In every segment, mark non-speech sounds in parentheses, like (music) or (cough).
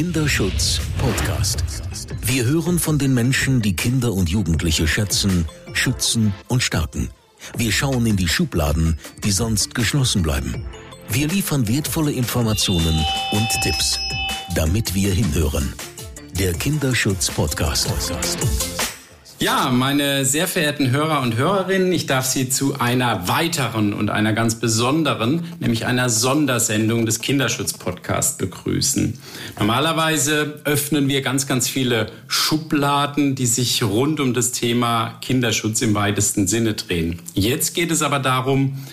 Kinderschutz Podcast. Wir hören von den Menschen, die Kinder und Jugendliche schätzen, schützen und stärken. Wir schauen in die Schubladen, die sonst geschlossen bleiben. Wir liefern wertvolle Informationen und Tipps, damit wir hinhören. Der Kinderschutz Podcast. Ja, meine sehr verehrten Hörer und Hörerinnen, ich darf Sie zu einer weiteren und einer ganz besonderen, nämlich einer Sondersendung des Kinderschutz-Podcasts begrüßen. Normalerweise öffnen wir ganz, ganz viele Schubladen, die sich rund um das Thema Kinderschutz im weitesten Sinne drehen. Jetzt geht es aber darum,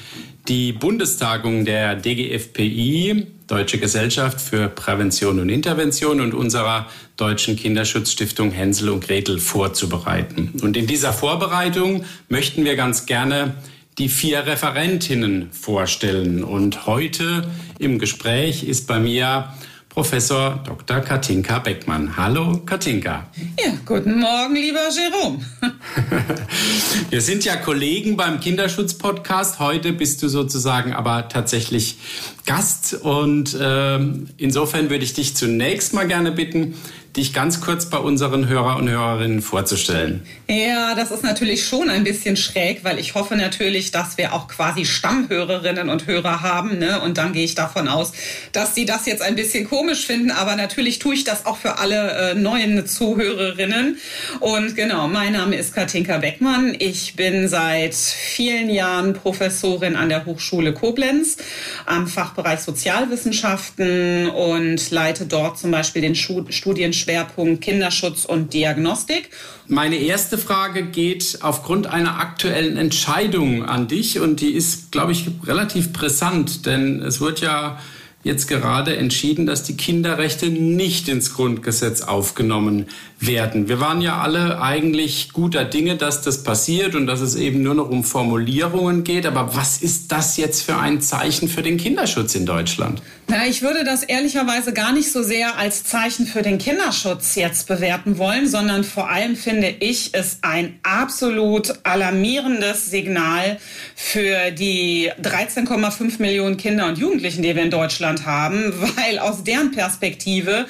die Bundestagung der DGFPI, Deutsche Gesellschaft für Prävention und Intervention und unserer Deutschen Kinderschutzstiftung Hänsel und Gretel vorzubereiten. Und in dieser Vorbereitung möchten wir ganz gerne die vier Referentinnen vorstellen. Und heute im Gespräch ist bei mir Professor Dr. Katinka Beckmann. Hallo, Katinka. Ja, guten Morgen, lieber Jerome. (laughs) Wir sind ja Kollegen beim Kinderschutz-Podcast. Heute bist du sozusagen aber tatsächlich Gast. Und äh, insofern würde ich dich zunächst mal gerne bitten, dich ganz kurz bei unseren Hörer und Hörerinnen vorzustellen. Ja, das ist natürlich schon ein bisschen schräg, weil ich hoffe natürlich, dass wir auch quasi Stammhörerinnen und Hörer haben. Ne? Und dann gehe ich davon aus, dass sie das jetzt ein bisschen komisch finden. Aber natürlich tue ich das auch für alle äh, neuen Zuhörerinnen. Und genau, mein Name ist Katinka Beckmann. Ich bin seit vielen Jahren Professorin an der Hochschule Koblenz am Fachbereich Sozialwissenschaften und leite dort zum Beispiel den Studienschwerpunkt Schwerpunkt Kinderschutz und Diagnostik. Meine erste Frage geht aufgrund einer aktuellen Entscheidung an dich und die ist, glaube ich, relativ brisant, denn es wird ja jetzt gerade entschieden, dass die Kinderrechte nicht ins Grundgesetz aufgenommen werden. Wir waren ja alle eigentlich guter Dinge, dass das passiert und dass es eben nur noch um Formulierungen geht. Aber was ist das jetzt für ein Zeichen für den Kinderschutz in Deutschland? Na, ich würde das ehrlicherweise gar nicht so sehr als Zeichen für den Kinderschutz jetzt bewerten wollen, sondern vor allem finde ich es ein absolut alarmierendes Signal für die 13,5 Millionen Kinder und Jugendlichen, die wir in Deutschland haben, (laughs) weil aus deren Perspektive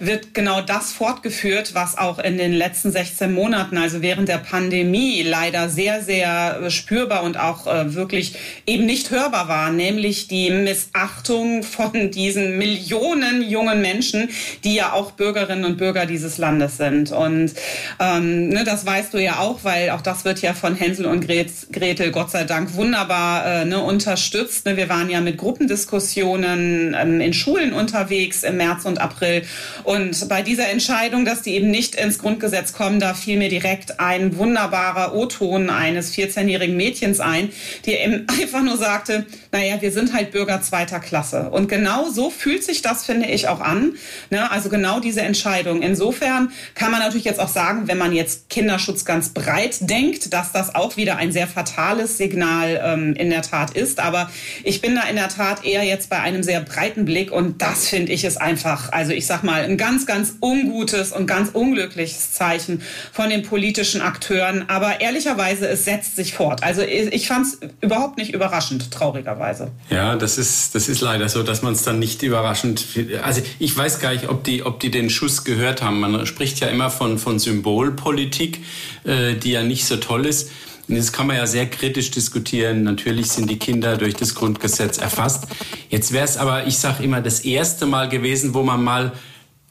wird genau das fortgeführt, was auch in den letzten 16 Monaten, also während der Pandemie, leider sehr, sehr spürbar und auch äh, wirklich eben nicht hörbar war, nämlich die Missachtung von diesen Millionen jungen Menschen, die ja auch Bürgerinnen und Bürger dieses Landes sind. Und ähm, ne, das weißt du ja auch, weil auch das wird ja von Hänsel und Gretel Gott sei Dank wunderbar äh, ne, unterstützt. Ne, wir waren ja mit Gruppendiskussionen ähm, in Schulen unterwegs im März und April. Und bei dieser Entscheidung, dass die eben nicht ins Grundgesetz kommen, da fiel mir direkt ein wunderbarer O-Ton eines 14-jährigen Mädchens ein, die eben (laughs) einfach nur sagte, naja, wir sind halt Bürger zweiter Klasse. Und genau so fühlt sich das, finde ich, auch an. Ne? Also genau diese Entscheidung. Insofern kann man natürlich jetzt auch sagen, wenn man jetzt Kinderschutz ganz breit denkt, dass das auch wieder ein sehr fatales Signal ähm, in der Tat ist. Aber ich bin da in der Tat eher jetzt bei einem sehr breiten Blick und das finde ich ist einfach, also ich sag mal, ein ganz, ganz ungutes und ganz unglückliches Zeichen von den politischen Akteuren. Aber ehrlicherweise, es setzt sich fort. Also ich fand es überhaupt nicht überraschend, traurigerweise. Ja, das ist, das ist leider so, dass man es dann nicht überraschend. Also ich weiß gar nicht, ob die, ob die den Schuss gehört haben. Man spricht ja immer von, von Symbolpolitik, äh, die ja nicht so toll ist. Und das kann man ja sehr kritisch diskutieren. Natürlich sind die Kinder durch das Grundgesetz erfasst. Jetzt wäre es aber, ich sage immer, das erste Mal gewesen, wo man mal,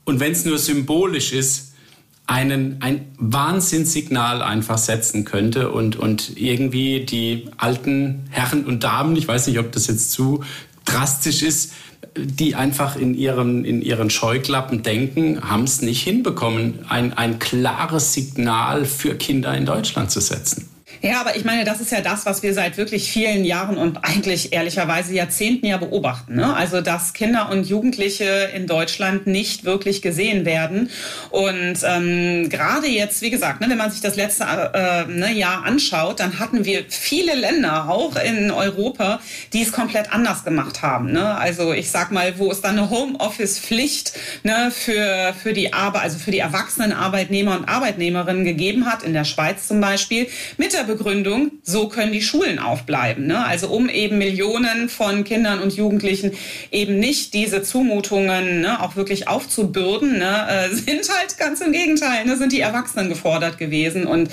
und wenn es nur symbolisch ist, einen, ein Wahnsinnssignal einfach setzen könnte und, und irgendwie die alten Herren und Damen, ich weiß nicht, ob das jetzt zu drastisch ist, die einfach in ihren, in ihren Scheuklappen denken, haben es nicht hinbekommen, ein, ein klares Signal für Kinder in Deutschland zu setzen. Ja, aber ich meine, das ist ja das, was wir seit wirklich vielen Jahren und eigentlich ehrlicherweise Jahrzehnten ja beobachten. Ne? Also, dass Kinder und Jugendliche in Deutschland nicht wirklich gesehen werden. Und ähm, gerade jetzt, wie gesagt, ne, wenn man sich das letzte äh, ne, Jahr anschaut, dann hatten wir viele Länder, auch in Europa, die es komplett anders gemacht haben. Ne? Also ich sag mal, wo es dann eine Homeoffice-Pflicht ne, für, für die Arbeit, also für die erwachsenen Arbeitnehmer und Arbeitnehmerinnen gegeben hat, in der Schweiz zum Beispiel, mit der Begründung, so können die Schulen aufbleiben. Ne? Also um eben Millionen von Kindern und Jugendlichen eben nicht diese Zumutungen ne, auch wirklich aufzubürden, ne, äh, (laughs) sind halt ganz im Gegenteil, ne, sind die Erwachsenen gefordert gewesen und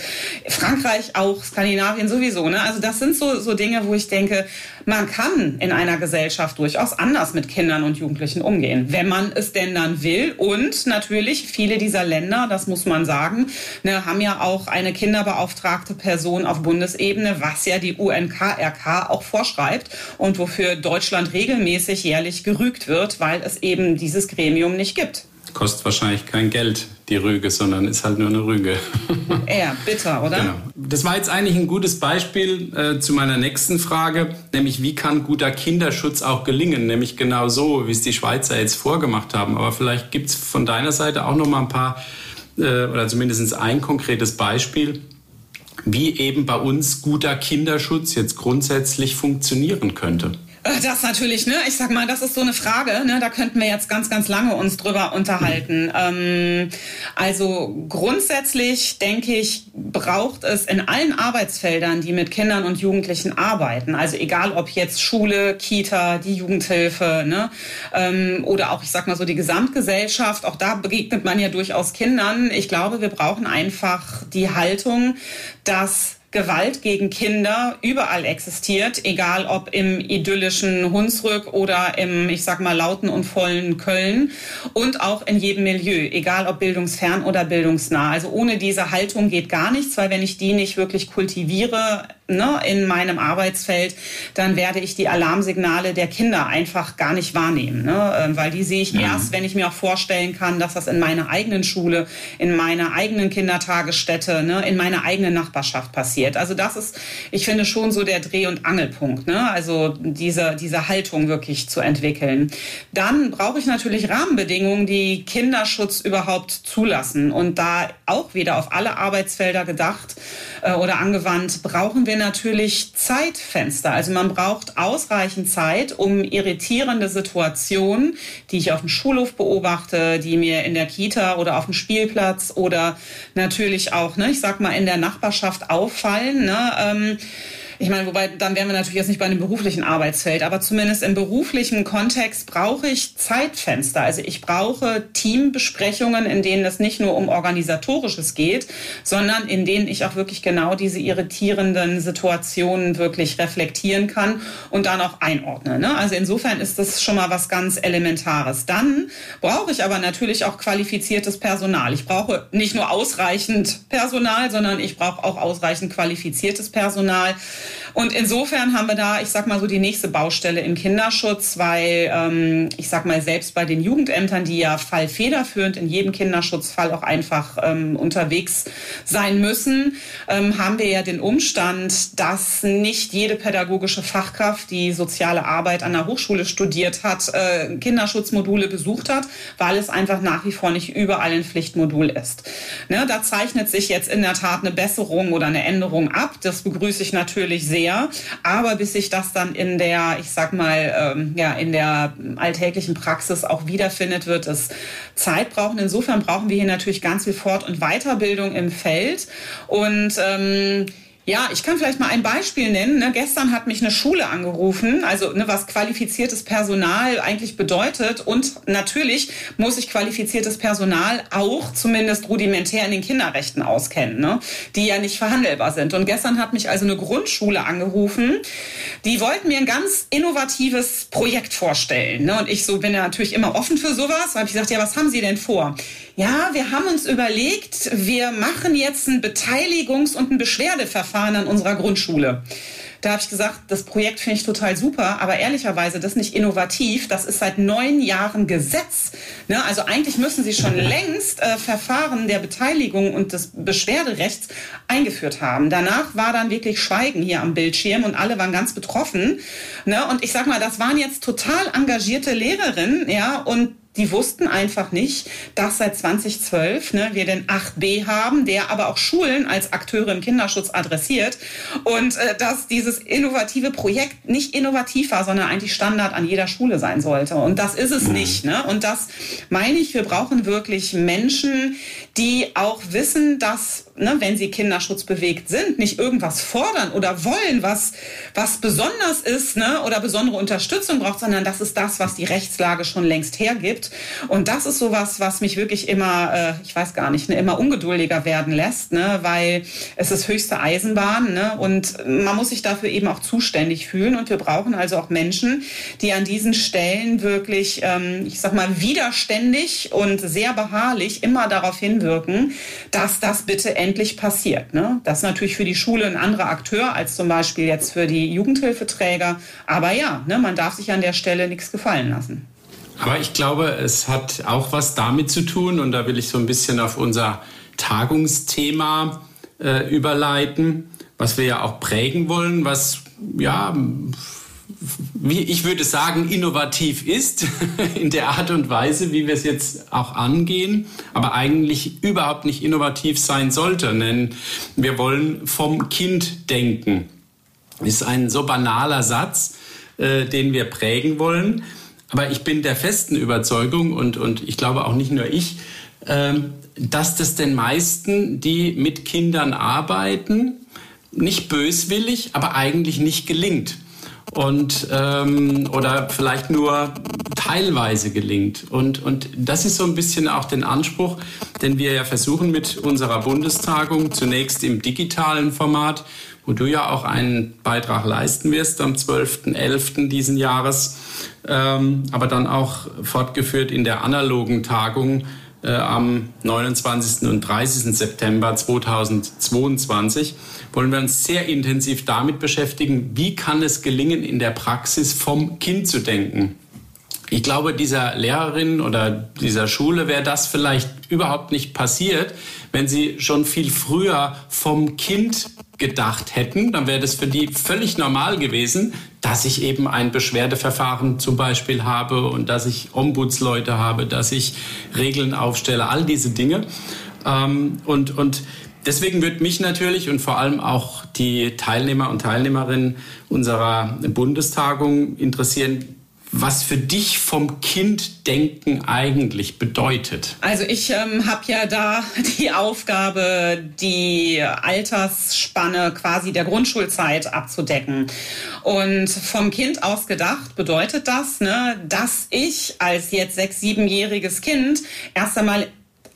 Frankreich auch, Skandinavien sowieso. Ne? Also das sind so, so Dinge, wo ich denke, man kann in einer Gesellschaft durchaus anders mit Kindern und Jugendlichen umgehen, wenn man es denn dann will. Und natürlich viele dieser Länder, das muss man sagen, ne, haben ja auch eine kinderbeauftragte Person auf Bundesebene, was ja die UNKRK auch vorschreibt und wofür Deutschland regelmäßig jährlich gerügt wird, weil es eben dieses Gremium nicht gibt kostet wahrscheinlich kein Geld, die Rüge, sondern ist halt nur eine Rüge. (laughs) Eher bitter, oder? Genau. Das war jetzt eigentlich ein gutes Beispiel äh, zu meiner nächsten Frage, nämlich wie kann guter Kinderschutz auch gelingen? Nämlich genau so, wie es die Schweizer jetzt vorgemacht haben. Aber vielleicht gibt es von deiner Seite auch noch mal ein paar äh, oder zumindest ein konkretes Beispiel, wie eben bei uns guter Kinderschutz jetzt grundsätzlich funktionieren könnte. Äh, das natürlich, ne? Ich sag mal, das ist so eine Frage, ne? Da könnten wir jetzt ganz, ganz lange uns drüber unterhalten. Ähm, also grundsätzlich denke ich, braucht es in allen Arbeitsfeldern, die mit Kindern und Jugendlichen arbeiten, also egal ob jetzt Schule, Kita, die Jugendhilfe, ne? Ähm, oder auch, ich sag mal so, die Gesamtgesellschaft, auch da begegnet man ja durchaus Kindern. Ich glaube, wir brauchen einfach die Haltung, dass Gewalt gegen Kinder überall existiert, egal ob im idyllischen Hunsrück oder im, ich sag mal, lauten und vollen Köln und auch in jedem Milieu, egal ob bildungsfern oder bildungsnah. Also ohne diese Haltung geht gar nichts, weil wenn ich die nicht wirklich kultiviere, ne, in meinem Arbeitsfeld, dann werde ich die Alarmsignale der Kinder einfach gar nicht wahrnehmen, ne? Ähm, weil die sehe ich ja. erst, wenn ich mir auch vorstellen kann, dass das in meiner eigenen Schule, in meiner eigenen Kindertagesstätte, ne, in meiner eigenen Nachbarschaft passiert. Also das ist, ich finde schon so der Dreh- und Angelpunkt, ne? also diese, diese Haltung wirklich zu entwickeln. Dann brauche ich natürlich Rahmenbedingungen, die Kinderschutz überhaupt zulassen und da auch wieder auf alle Arbeitsfelder gedacht äh, oder angewandt, brauchen wir natürlich Zeitfenster. Also man braucht ausreichend Zeit, um irritierende Situationen, die ich auf dem Schulhof beobachte, die mir in der Kita oder auf dem Spielplatz oder natürlich auch, ne, ich sag mal, in der Nachbarschaft auffallen. Ne, ähm, ich meine, wobei, dann wären wir natürlich jetzt nicht bei einem beruflichen Arbeitsfeld, aber zumindest im beruflichen Kontext brauche ich Zeitfenster. Also ich brauche Teambesprechungen, in denen es nicht nur um Organisatorisches geht, sondern in denen ich auch wirklich genau diese irritierenden Situationen wirklich reflektieren kann und dann auch einordne. Ne? Also insofern ist das schon mal was ganz Elementares. Dann brauche ich aber natürlich auch qualifiziertes Personal. Ich brauche nicht nur ausreichend Personal, sondern ich brauche auch ausreichend qualifiziertes Personal. Und insofern haben wir da, ich sag mal so, die nächste Baustelle im Kinderschutz, weil ähm, ich sag mal, selbst bei den Jugendämtern, die ja fallfederführend in jedem Kinderschutzfall auch einfach ähm, unterwegs sein müssen, ähm, haben wir ja den Umstand, dass nicht jede pädagogische Fachkraft, die soziale Arbeit an der Hochschule studiert hat, äh, Kinderschutzmodule besucht hat, weil es einfach nach wie vor nicht überall ein Pflichtmodul ist. Ne, da zeichnet sich jetzt in der Tat eine Besserung oder eine Änderung ab. Das begrüße ich natürlich natürlich sehr. Aber bis sich das dann in der, ich sag mal, ähm, ja, in der alltäglichen Praxis auch wiederfindet, wird es Zeit brauchen. Insofern brauchen wir hier natürlich ganz viel Fort- und Weiterbildung im Feld. Und ähm, ja, ich kann vielleicht mal ein Beispiel nennen. Ne? Gestern hat mich eine Schule angerufen, also ne, was qualifiziertes Personal eigentlich bedeutet. Und natürlich muss sich qualifiziertes Personal auch zumindest rudimentär in den Kinderrechten auskennen, ne? die ja nicht verhandelbar sind. Und gestern hat mich also eine Grundschule angerufen. Die wollten mir ein ganz innovatives Projekt vorstellen. Ne? Und ich so bin ja natürlich immer offen für sowas. Da habe ich gesagt, ja, was haben Sie denn vor? Ja, wir haben uns überlegt, wir machen jetzt ein Beteiligungs- und ein Beschwerdeverfahren an unserer Grundschule. Da habe ich gesagt, das Projekt finde ich total super, aber ehrlicherweise das ist nicht innovativ. Das ist seit neun Jahren Gesetz. Ne? Also eigentlich müssen Sie schon (laughs) längst äh, Verfahren der Beteiligung und des Beschwerderechts eingeführt haben. Danach war dann wirklich Schweigen hier am Bildschirm und alle waren ganz betroffen. Ne? Und ich sag mal, das waren jetzt total engagierte Lehrerinnen, ja, und die wussten einfach nicht, dass seit 2012 ne, wir den 8b haben, der aber auch Schulen als Akteure im Kinderschutz adressiert und äh, dass dieses innovative Projekt nicht innovativ war, sondern eigentlich Standard an jeder Schule sein sollte. Und das ist es mhm. nicht. Ne? Und das meine ich, wir brauchen wirklich Menschen, die auch wissen, dass ne, wenn sie kinderschutzbewegt sind, nicht irgendwas fordern oder wollen, was, was besonders ist ne, oder besondere Unterstützung braucht, sondern das ist das, was die Rechtslage schon längst hergibt. Und das ist sowas, was mich wirklich immer, äh, ich weiß gar nicht, ne, immer ungeduldiger werden lässt, ne, weil es ist höchste Eisenbahn ne, und man muss sich dafür eben auch zuständig fühlen. Und wir brauchen also auch Menschen, die an diesen Stellen wirklich, ähm, ich sag mal, widerständig und sehr beharrlich immer darauf hinwirken, dass das bitte endlich passiert. Ne? Das ist natürlich für die Schule ein anderer Akteur als zum Beispiel jetzt für die Jugendhilfeträger. Aber ja, ne, man darf sich an der Stelle nichts gefallen lassen. Aber ich glaube, es hat auch was damit zu tun, und da will ich so ein bisschen auf unser Tagungsthema äh, überleiten, was wir ja auch prägen wollen, was ja wie ich würde sagen, innovativ ist (laughs) in der Art und Weise, wie wir es jetzt auch angehen, aber eigentlich überhaupt nicht innovativ sein sollte. Denn wir wollen vom Kind denken. Ist ein so banaler Satz, äh, den wir prägen wollen. Aber ich bin der festen Überzeugung und, und ich glaube auch nicht nur ich, äh, dass das den meisten, die mit Kindern arbeiten, nicht böswillig, aber eigentlich nicht gelingt und ähm, oder vielleicht nur teilweise gelingt. Und, und das ist so ein bisschen auch den Anspruch, den wir ja versuchen mit unserer Bundestagung zunächst im digitalen Format, wo du ja auch einen Beitrag leisten wirst am 12.11. diesen Jahres, ähm, aber dann auch fortgeführt in der analogen Tagung äh, am 29. und 30. September 2022 wollen wir uns sehr intensiv damit beschäftigen, wie kann es gelingen, in der Praxis vom Kind zu denken. Ich glaube, dieser Lehrerin oder dieser Schule wäre das vielleicht überhaupt nicht passiert, wenn sie schon viel früher vom Kind gedacht hätten. Dann wäre das für die völlig normal gewesen, dass ich eben ein Beschwerdeverfahren zum Beispiel habe und dass ich Ombudsleute habe, dass ich Regeln aufstelle, all diese Dinge. Ähm, und, und deswegen wird mich natürlich und vor allem auch die Teilnehmer und Teilnehmerinnen unserer Bundestagung interessieren, was für dich vom Kinddenken eigentlich bedeutet. Also ich ähm, habe ja da (laughs) die Aufgabe, die Altersspanne quasi der Grundschulzeit abzudecken. Und vom Kind aus gedacht bedeutet das, ne, dass ich als jetzt sechs, siebenjähriges Kind erst einmal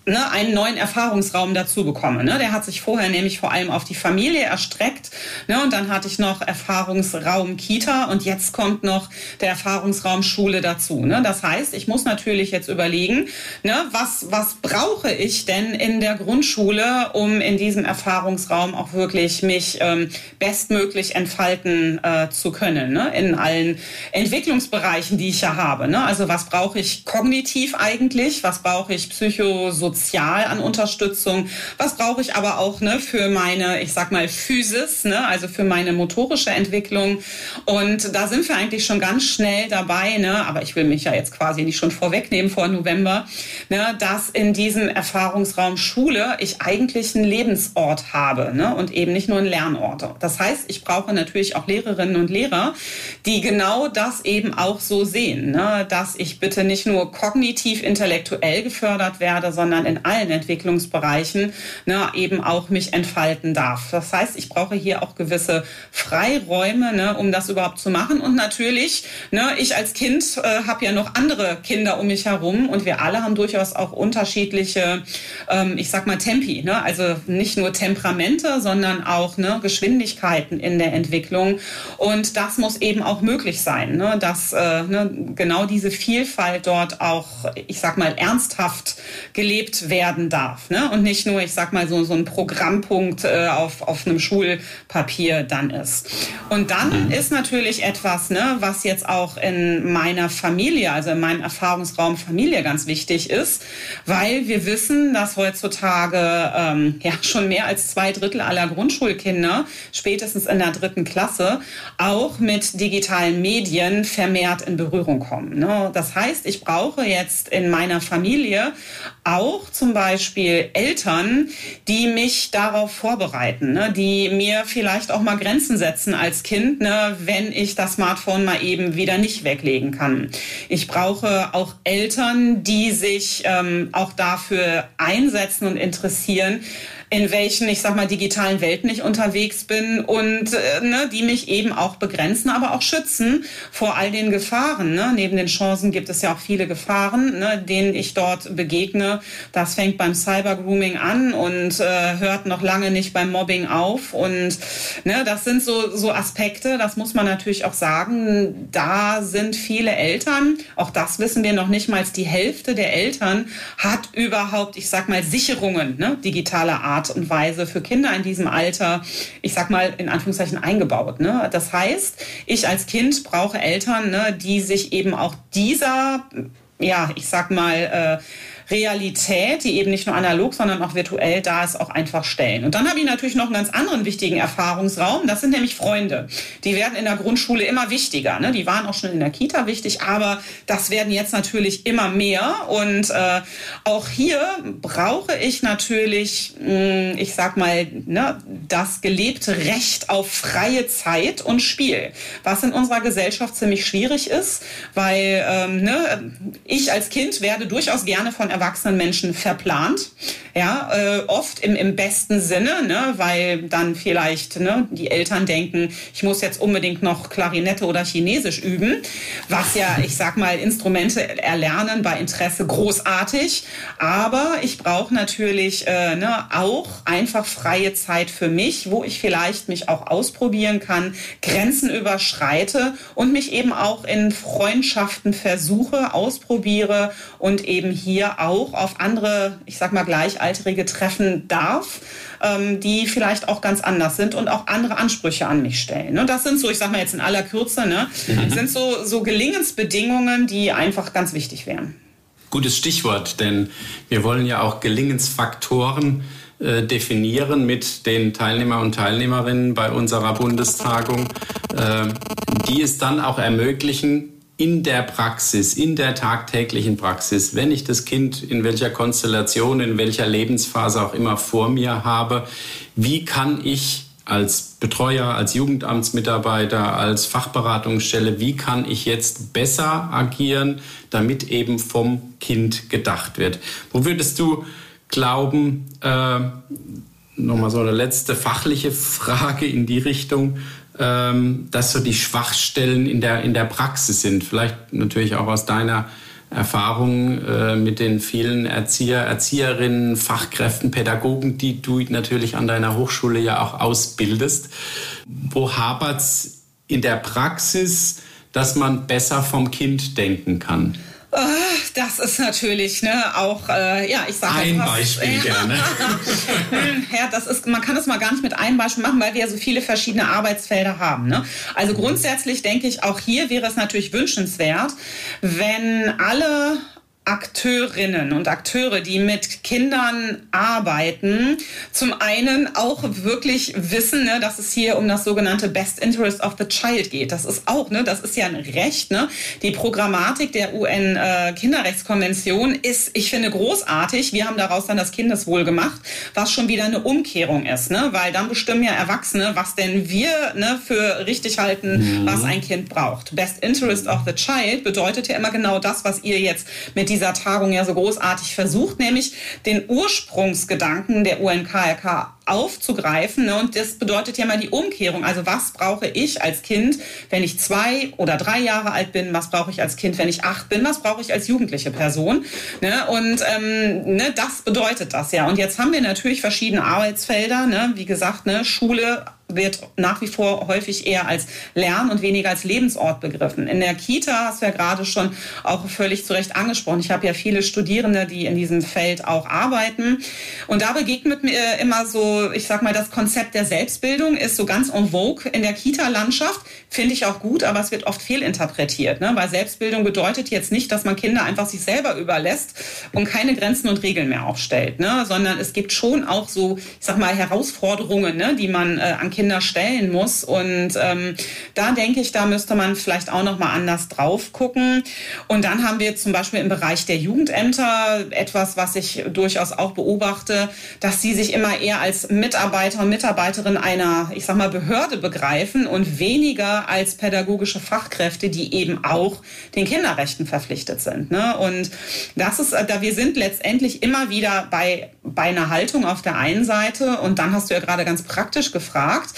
ne, einen neuen Erfahrungsraum dazu bekomme. Ne? Der hat sich vorher nämlich vor allem auf die Familie erstreckt. Ne? Und dann hatte ich noch Erfahrungsraum Kita und jetzt kommt noch der Erfahrungsraum Schule dazu. Ne? Das heißt, ich muss natürlich jetzt überlegen, ne, was, was brauche ich denn in der Grundschule, um in diesem Erfahrungsraum auch wirklich mich ähm, bestmöglich entfalten äh, zu können, ne? in allen Entwicklungsbereichen, die ich ja habe. Ne? Also was brauche ich kognitiv eigentlich, was brauche ich psychosozial, sozial an Unterstützung? Was brauche ich aber auch ne, für meine, ich sag mal, Physis, ne, also für meine motorische Entwicklung? Und da sind wir eigentlich schon ganz schnell dabei, ne, aber ich will mich ja jetzt quasi nicht schon vorwegnehmen vor November, ne, dass in diesem Erfahrungsraum Schule ich eigentlich einen Lebensort habe ne, und eben nicht nur einen Lernort. Das heißt, ich brauche natürlich auch Lehrerinnen und Lehrer, die genau das eben auch so sehen, ne, dass ich bitte nicht nur kognitiv intellektuell gefördert werde, sondern in allen Entwicklungsbereichen ne, eben auch mich entfalten darf. Das heißt, ich brauche hier auch gewisse Freiräume, ne, um das überhaupt zu machen. Und natürlich, ne, ich als Kind äh, habe ja noch andere Kinder um mich herum und wir alle haben durchaus auch unterschiedliche, ähm, ich sag mal, Tempi. Ne? Also nicht nur Temperamente, sondern auch ne, Geschwindigkeiten in der Entwicklung. Und das muss eben auch möglich sein, ne? dass äh, ne, genau diese Vielfalt dort auch, ich sag mal, ernsthaft gelebt gelebt werden darf. Ne? Und nicht nur, ich sag mal, so, so ein Programmpunkt äh, auf, auf einem Schulpapier dann ist. Und dann mhm. ist natürlich etwas, ne, was jetzt auch in meiner Familie, also in meinem Erfahrungsraum Familie ganz wichtig ist, weil wir wissen, dass heutzutage ähm, ja schon mehr als zwei Drittel aller Grundschulkinder spätestens in der dritten Klasse auch mit digitalen Medien vermehrt in Berührung kommen. Ne? Das heißt, ich brauche jetzt in meiner Familie auch zum Beispiel Eltern, die mich darauf vorbereiten, ne? die mir vielleicht auch mal Grenzen setzen als Kind, ne? wenn ich das Smartphone mal eben wieder nicht weglegen kann. Ich brauche auch Eltern, die sich ähm, auch dafür einsetzen und interessieren, in welchen, ich sag mal, digitalen Welten ich unterwegs bin und äh, ne, die mich eben auch begrenzen, aber auch schützen vor all den Gefahren. Ne? Neben den Chancen gibt es ja auch viele Gefahren, ne, denen ich dort begegne. Das fängt beim Cybergrooming an und äh, hört noch lange nicht beim Mobbing auf. Und ne, das sind so, so Aspekte, das muss man natürlich auch sagen. Da sind viele Eltern, auch das wissen wir noch nicht mal, die Hälfte der Eltern hat überhaupt, ich sag mal, Sicherungen ne, digitaler Art Art und Weise für Kinder in diesem Alter, ich sag mal in Anführungszeichen eingebaut. Ne? Das heißt, ich als Kind brauche Eltern, ne, die sich eben auch dieser, ja, ich sag mal, äh, Realität, die eben nicht nur analog, sondern auch virtuell da ist, auch einfach stellen. Und dann habe ich natürlich noch einen ganz anderen wichtigen Erfahrungsraum. Das sind nämlich Freunde. Die werden in der Grundschule immer wichtiger. Ne? Die waren auch schon in der Kita wichtig, aber das werden jetzt natürlich immer mehr. Und äh, auch hier brauche ich natürlich, mh, hm, ich sag mal, ne, das gelebte Recht auf freie Zeit und Spiel, was in unserer Gesellschaft ziemlich schwierig ist, weil ähm, ne, ich als Kind werde durchaus gerne von erwachsenen Menschen verplant. Ja, äh, oft im, im besten Sinne, ne, weil dann vielleicht ne, die Eltern denken, ich muss jetzt unbedingt noch Klarinette oder Chinesisch üben, was ja, ich sag mal, Instrumente erlernen bei Interesse großartig. Aber ich brauche natürlich äh, ne, auch einfach freie Zeit für mich, wo ich vielleicht mich auch ausprobieren kann, Grenzen überschreite und mich eben auch in Freundschaften versuche, ausprobiere und eben hier auch auf andere, ich sag mal, Gleichaltrige treffen darf, ähm, die vielleicht auch ganz anders sind und auch andere Ansprüche an mich stellen. Und das sind so, ich sag mal jetzt in aller Kürze, ne, mhm. sind so, so Gelingensbedingungen, die einfach ganz wichtig wären. Gutes Stichwort, denn wir wollen ja auch Gelingensfaktoren äh, definieren mit den Teilnehmer und Teilnehmerinnen bei unserer Bundestagung, äh, die es dann auch ermöglichen, in der Praxis, in der tagtäglichen Praxis, wenn ich das Kind in welcher Konstellation, in welcher Lebensphase auch immer vor mir habe, wie kann ich als Betreuer, als Jugendamtsmitarbeiter, als Fachberatungsstelle, wie kann ich jetzt besser agieren, damit eben vom Kind gedacht wird? Wo würdest du glauben, äh, nochmal so eine letzte fachliche Frage in die Richtung, ähm, dass so die Schwachstellen in der, in der Praxis sind. Vielleicht natürlich auch aus deiner Erfahrung äh, mit den vielen Erzieher, Erzieherinnen, Fachkräften, Pädagogen, die du natürlich an deiner Hochschule ja auch ausbildest. Wo hapert es in der Praxis, dass man besser vom Kind denken kann? Ah, das ist natürlich ne, auch, äh, ja, ich sage Ein fast, Beispiel äh, gerne. (laughs) ja, das ist, man kann das mal gar nicht mit einem Beispiel machen, weil wir ja so viele verschiedene Arbeitsfelder haben. Ne? Also grundsätzlich denke ich, auch hier wäre es natürlich wünschenswert, wenn alle Akteurinnen und Akteure, die mit Kindern arbeiten, zum einen auch wirklich wissen, ne, dass es hier um das sogenannte Best Interest of the Child geht. Das ist auch, ne, das ist ja ein Recht. Ne? Die Programmatik der UN-Kinderrechtskonvention äh, ist, ich finde, großartig. Wir haben daraus dann das Kindeswohl gemacht, was schon wieder eine Umkehrung ist, ne? weil dann bestimmen ja Erwachsene, was denn wir ne, für richtig halten, mhm. was ein Kind braucht. Best Interest of the Child bedeutet ja immer genau das, was ihr jetzt mit dieser Tagung ja so großartig versucht, nämlich den Ursprungsgedanken der UNKRK aufzugreifen. Ne? Und das bedeutet ja mal die Umkehrung. Also was brauche ich als Kind, wenn ich zwei oder drei Jahre alt bin? Was brauche ich als Kind, wenn ich acht bin? Was brauche ich als jugendliche Person? Ne? Und ähm, ne, das bedeutet das ja. Und jetzt haben wir natürlich verschiedene Arbeitsfelder. Ne? Wie gesagt, ne? Schule, wird nach wie vor häufig eher als Lern- und weniger als Lebensort begriffen. In der Kita hast du ja gerade schon auch völlig zu Recht angesprochen. Ich habe ja viele Studierende, die in diesem Feld auch arbeiten. Und da begegnet mir immer so, ich sag mal, das Konzept der Selbstbildung ist so ganz en vogue in der Kita-Landschaft. Finde ich auch gut, aber es wird oft fehlinterpretiert. Ne? Weil Selbstbildung bedeutet jetzt nicht, dass man Kinder einfach sich selber überlässt und keine Grenzen und Regeln mehr aufstellt, ne? sondern es gibt schon auch so, ich sag mal, Herausforderungen, ne? die man äh, an Kinder stellen muss. Und ähm, da denke ich, da müsste man vielleicht auch noch mal anders drauf gucken. Und dann haben wir zum Beispiel im Bereich der Jugendämter etwas, was ich durchaus auch beobachte, dass sie sich immer eher als Mitarbeiter und Mitarbeiterin einer, ich sag mal, Behörde begreifen und weniger als pädagogische Fachkräfte, die eben auch den Kinderrechten verpflichtet sind. Ne? Und das ist, da wir sind letztendlich immer wieder bei, bei einer Haltung auf der einen Seite und dann hast du ja gerade ganz praktisch gefragt,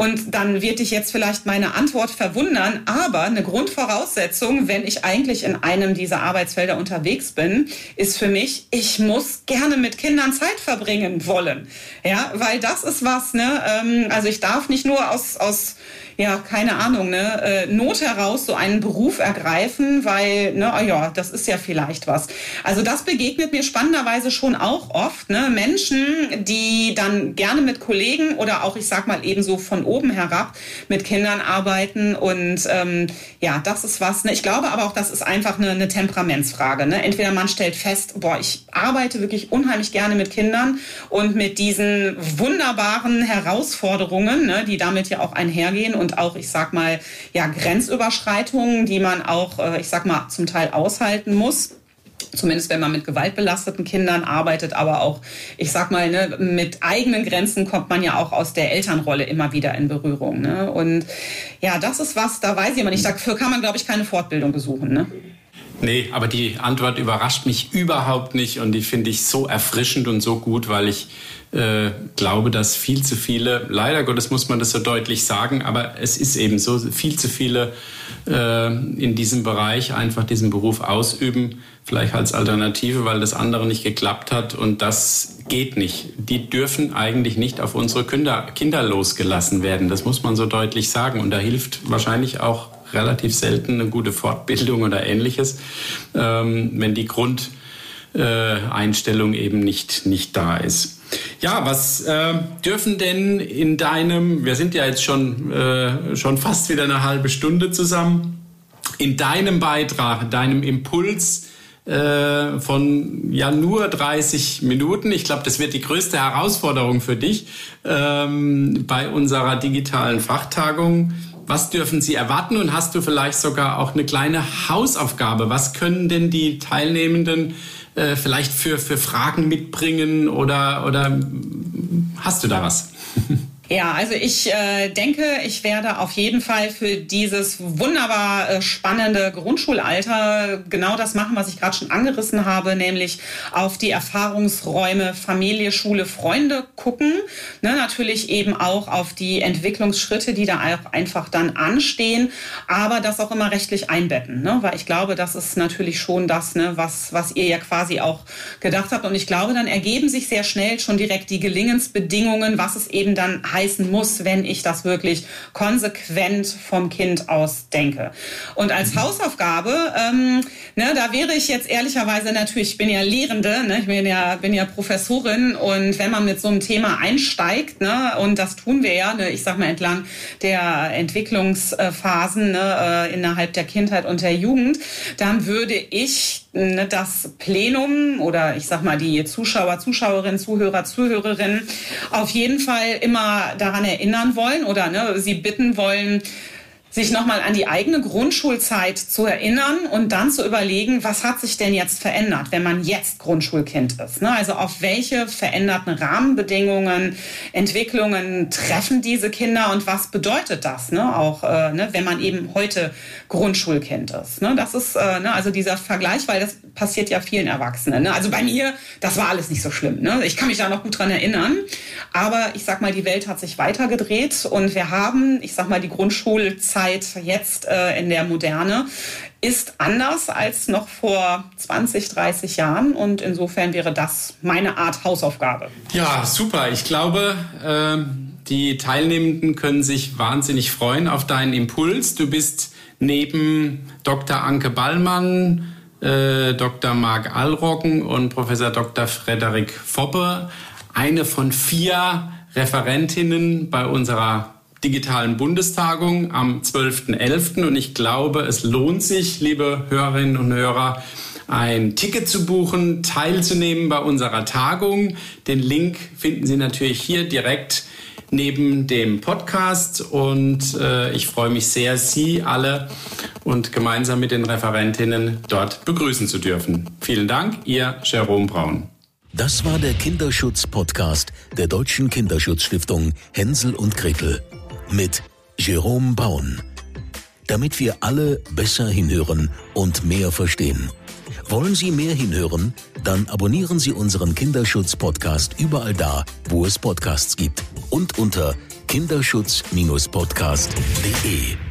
und dann wird dich jetzt vielleicht meine Antwort verwundern, aber eine Grundvoraussetzung, wenn ich eigentlich in einem dieser Arbeitsfelder unterwegs bin, ist für mich, ich muss gerne mit Kindern Zeit verbringen wollen. Ja, weil das ist was, ne? Ähm, also ich darf nicht nur aus, aus ja, keine Ahnung, ne, äh, Not heraus so einen Beruf ergreifen, weil, ne, oh ja, das ist ja vielleicht was. Also das begegnet mir spannenderweise schon auch oft, ne, Menschen, die dann gerne mit Kollegen oder auch, ich sag mal, ebenso von oben herab mit Kindern arbeiten und ähm, ja, das ist was, ne, ich glaube aber auch, das ist einfach eine, eine Temperamentsfrage, ne, entweder man stellt fest, boah, ich arbeite wirklich unheimlich gerne mit Kindern und mit diesen wunderbaren Herausforderungen, ne, die damit ja auch einhergehen und und auch, ich sag mal, ja, Grenzüberschreitungen, die man auch, äh, ich sag mal, zum Teil aushalten muss zumindest wenn man mit gewaltbelasteten Kindern arbeitet, aber auch, ich sag mal, ne, mit eigenen Grenzen kommt man ja auch aus der Elternrolle immer wieder in Berührung. Ne? Und ja, das ist was, da weiß ich immer nicht, dafür kann man, glaube ich, keine Fortbildung besuchen. Ne? Nee, aber die Antwort überrascht mich überhaupt nicht und die finde ich so erfrischend und so gut, weil ich äh, glaube, dass viel zu viele, leider Gottes muss man das so deutlich sagen, aber es ist eben so, viel zu viele äh, in diesem Bereich einfach diesen Beruf ausüben, vielleicht als Alternative, weil das andere nicht geklappt hat und das geht nicht. Die dürfen eigentlich nicht auf unsere Kinder, Kinder losgelassen werden, das muss man so deutlich sagen und da hilft wahrscheinlich auch relativ selten eine gute Fortbildung oder ähnliches, ähm, wenn die Grundeinstellung äh, eben nicht, nicht da ist. Ja, was äh, dürfen denn in deinem, wir sind ja jetzt schon, äh, schon fast wieder eine halbe Stunde zusammen, in deinem Beitrag, deinem Impuls äh, von ja nur 30 Minuten, ich glaube, das wird die größte Herausforderung für dich ähm, bei unserer digitalen Fachtagung. Was dürfen Sie erwarten und hast du vielleicht sogar auch eine kleine Hausaufgabe? Was können denn die Teilnehmenden äh, vielleicht für, für Fragen mitbringen oder, oder hast du da was? (laughs) Ja, also ich äh, denke, ich werde auf jeden Fall für dieses wunderbar äh, spannende Grundschulalter genau das machen, was ich gerade schon angerissen habe, nämlich auf die Erfahrungsräume Familie, Schule, Freunde gucken. Ne, natürlich eben auch auf die Entwicklungsschritte, die da auch einfach dann anstehen, aber das auch immer rechtlich einbetten, ne? weil ich glaube, das ist natürlich schon das, ne, was, was ihr ja quasi auch gedacht habt. Und ich glaube, dann ergeben sich sehr schnell schon direkt die Gelingensbedingungen, was es eben dann heißt, heißen muss, wenn ich das wirklich konsequent vom Kind aus denke. Und als mhm. Hausaufgabe, ähm, ne, da wäre ich jetzt ehrlicherweise natürlich, ich bin ja Lehrende, ne, ich bin ja, bin ja Professorin und wenn man mit so einem Thema einsteigt, ne, und das tun wir ja, ne, ich sag mal entlang der Entwicklungsphasen ne, äh, innerhalb der Kindheit und der Jugend, dann würde ich ne, das Plenum oder ich sag mal die Zuschauer, Zuschauerinnen, Zuhörer, Zuhörerinnen auf jeden Fall immer daran erinnern wollen oder ne, sie bitten wollen, sich nochmal an die eigene Grundschulzeit zu erinnern und dann zu überlegen, was hat sich denn jetzt verändert, wenn man jetzt Grundschulkind ist. Ne? Also auf welche veränderten Rahmenbedingungen, Entwicklungen treffen diese Kinder und was bedeutet das, ne? auch äh, ne, wenn man eben heute Grundschulkind ist. Ne? Das ist äh, ne, also dieser Vergleich, weil das passiert ja vielen Erwachsenen. Ne? Also bei mir, das war alles nicht so schlimm. Ich kann mich da noch gut dran erinnern. Aber ich sag mal, die Welt hat sich weitergedreht und wir haben, ich sag mal, die Grundschulzeit Zeit jetzt äh, in der Moderne ist anders als noch vor 20, 30 Jahren und insofern wäre das meine Art Hausaufgabe. Ja, super. Ich glaube, ähm die Teilnehmenden können sich wahnsinnig freuen auf deinen Impuls. Du bist neben Dr. Anke Ballmann, äh, Dr. Marc Allroggen und Professor Dr. Frederik Foppe eine von vier Referentinnen bei unserer digitalen Bundestagung am 12.11. Und ich glaube, es lohnt sich, liebe Hörerinnen und Hörer, ein Ticket zu buchen, teilzunehmen bei unserer Tagung. Den Link finden Sie natürlich hier direkt neben dem Podcast und äh, ich freue mich sehr, Sie alle und gemeinsam mit den Referentinnen dort begrüßen zu dürfen. Vielen Dank, Ihr Jerome Braun. Das war der Kinderschutz-Podcast der Deutschen Kinderschutzstiftung Hänsel und Gretel mit Jerome Braun. Damit wir alle besser hinhören und mehr verstehen. Wollen Sie mehr hinhören? Dann abonnieren Sie unseren Kinderschutz-Podcast überall da, wo es Podcasts gibt und unter kinderschutz-podcast.de.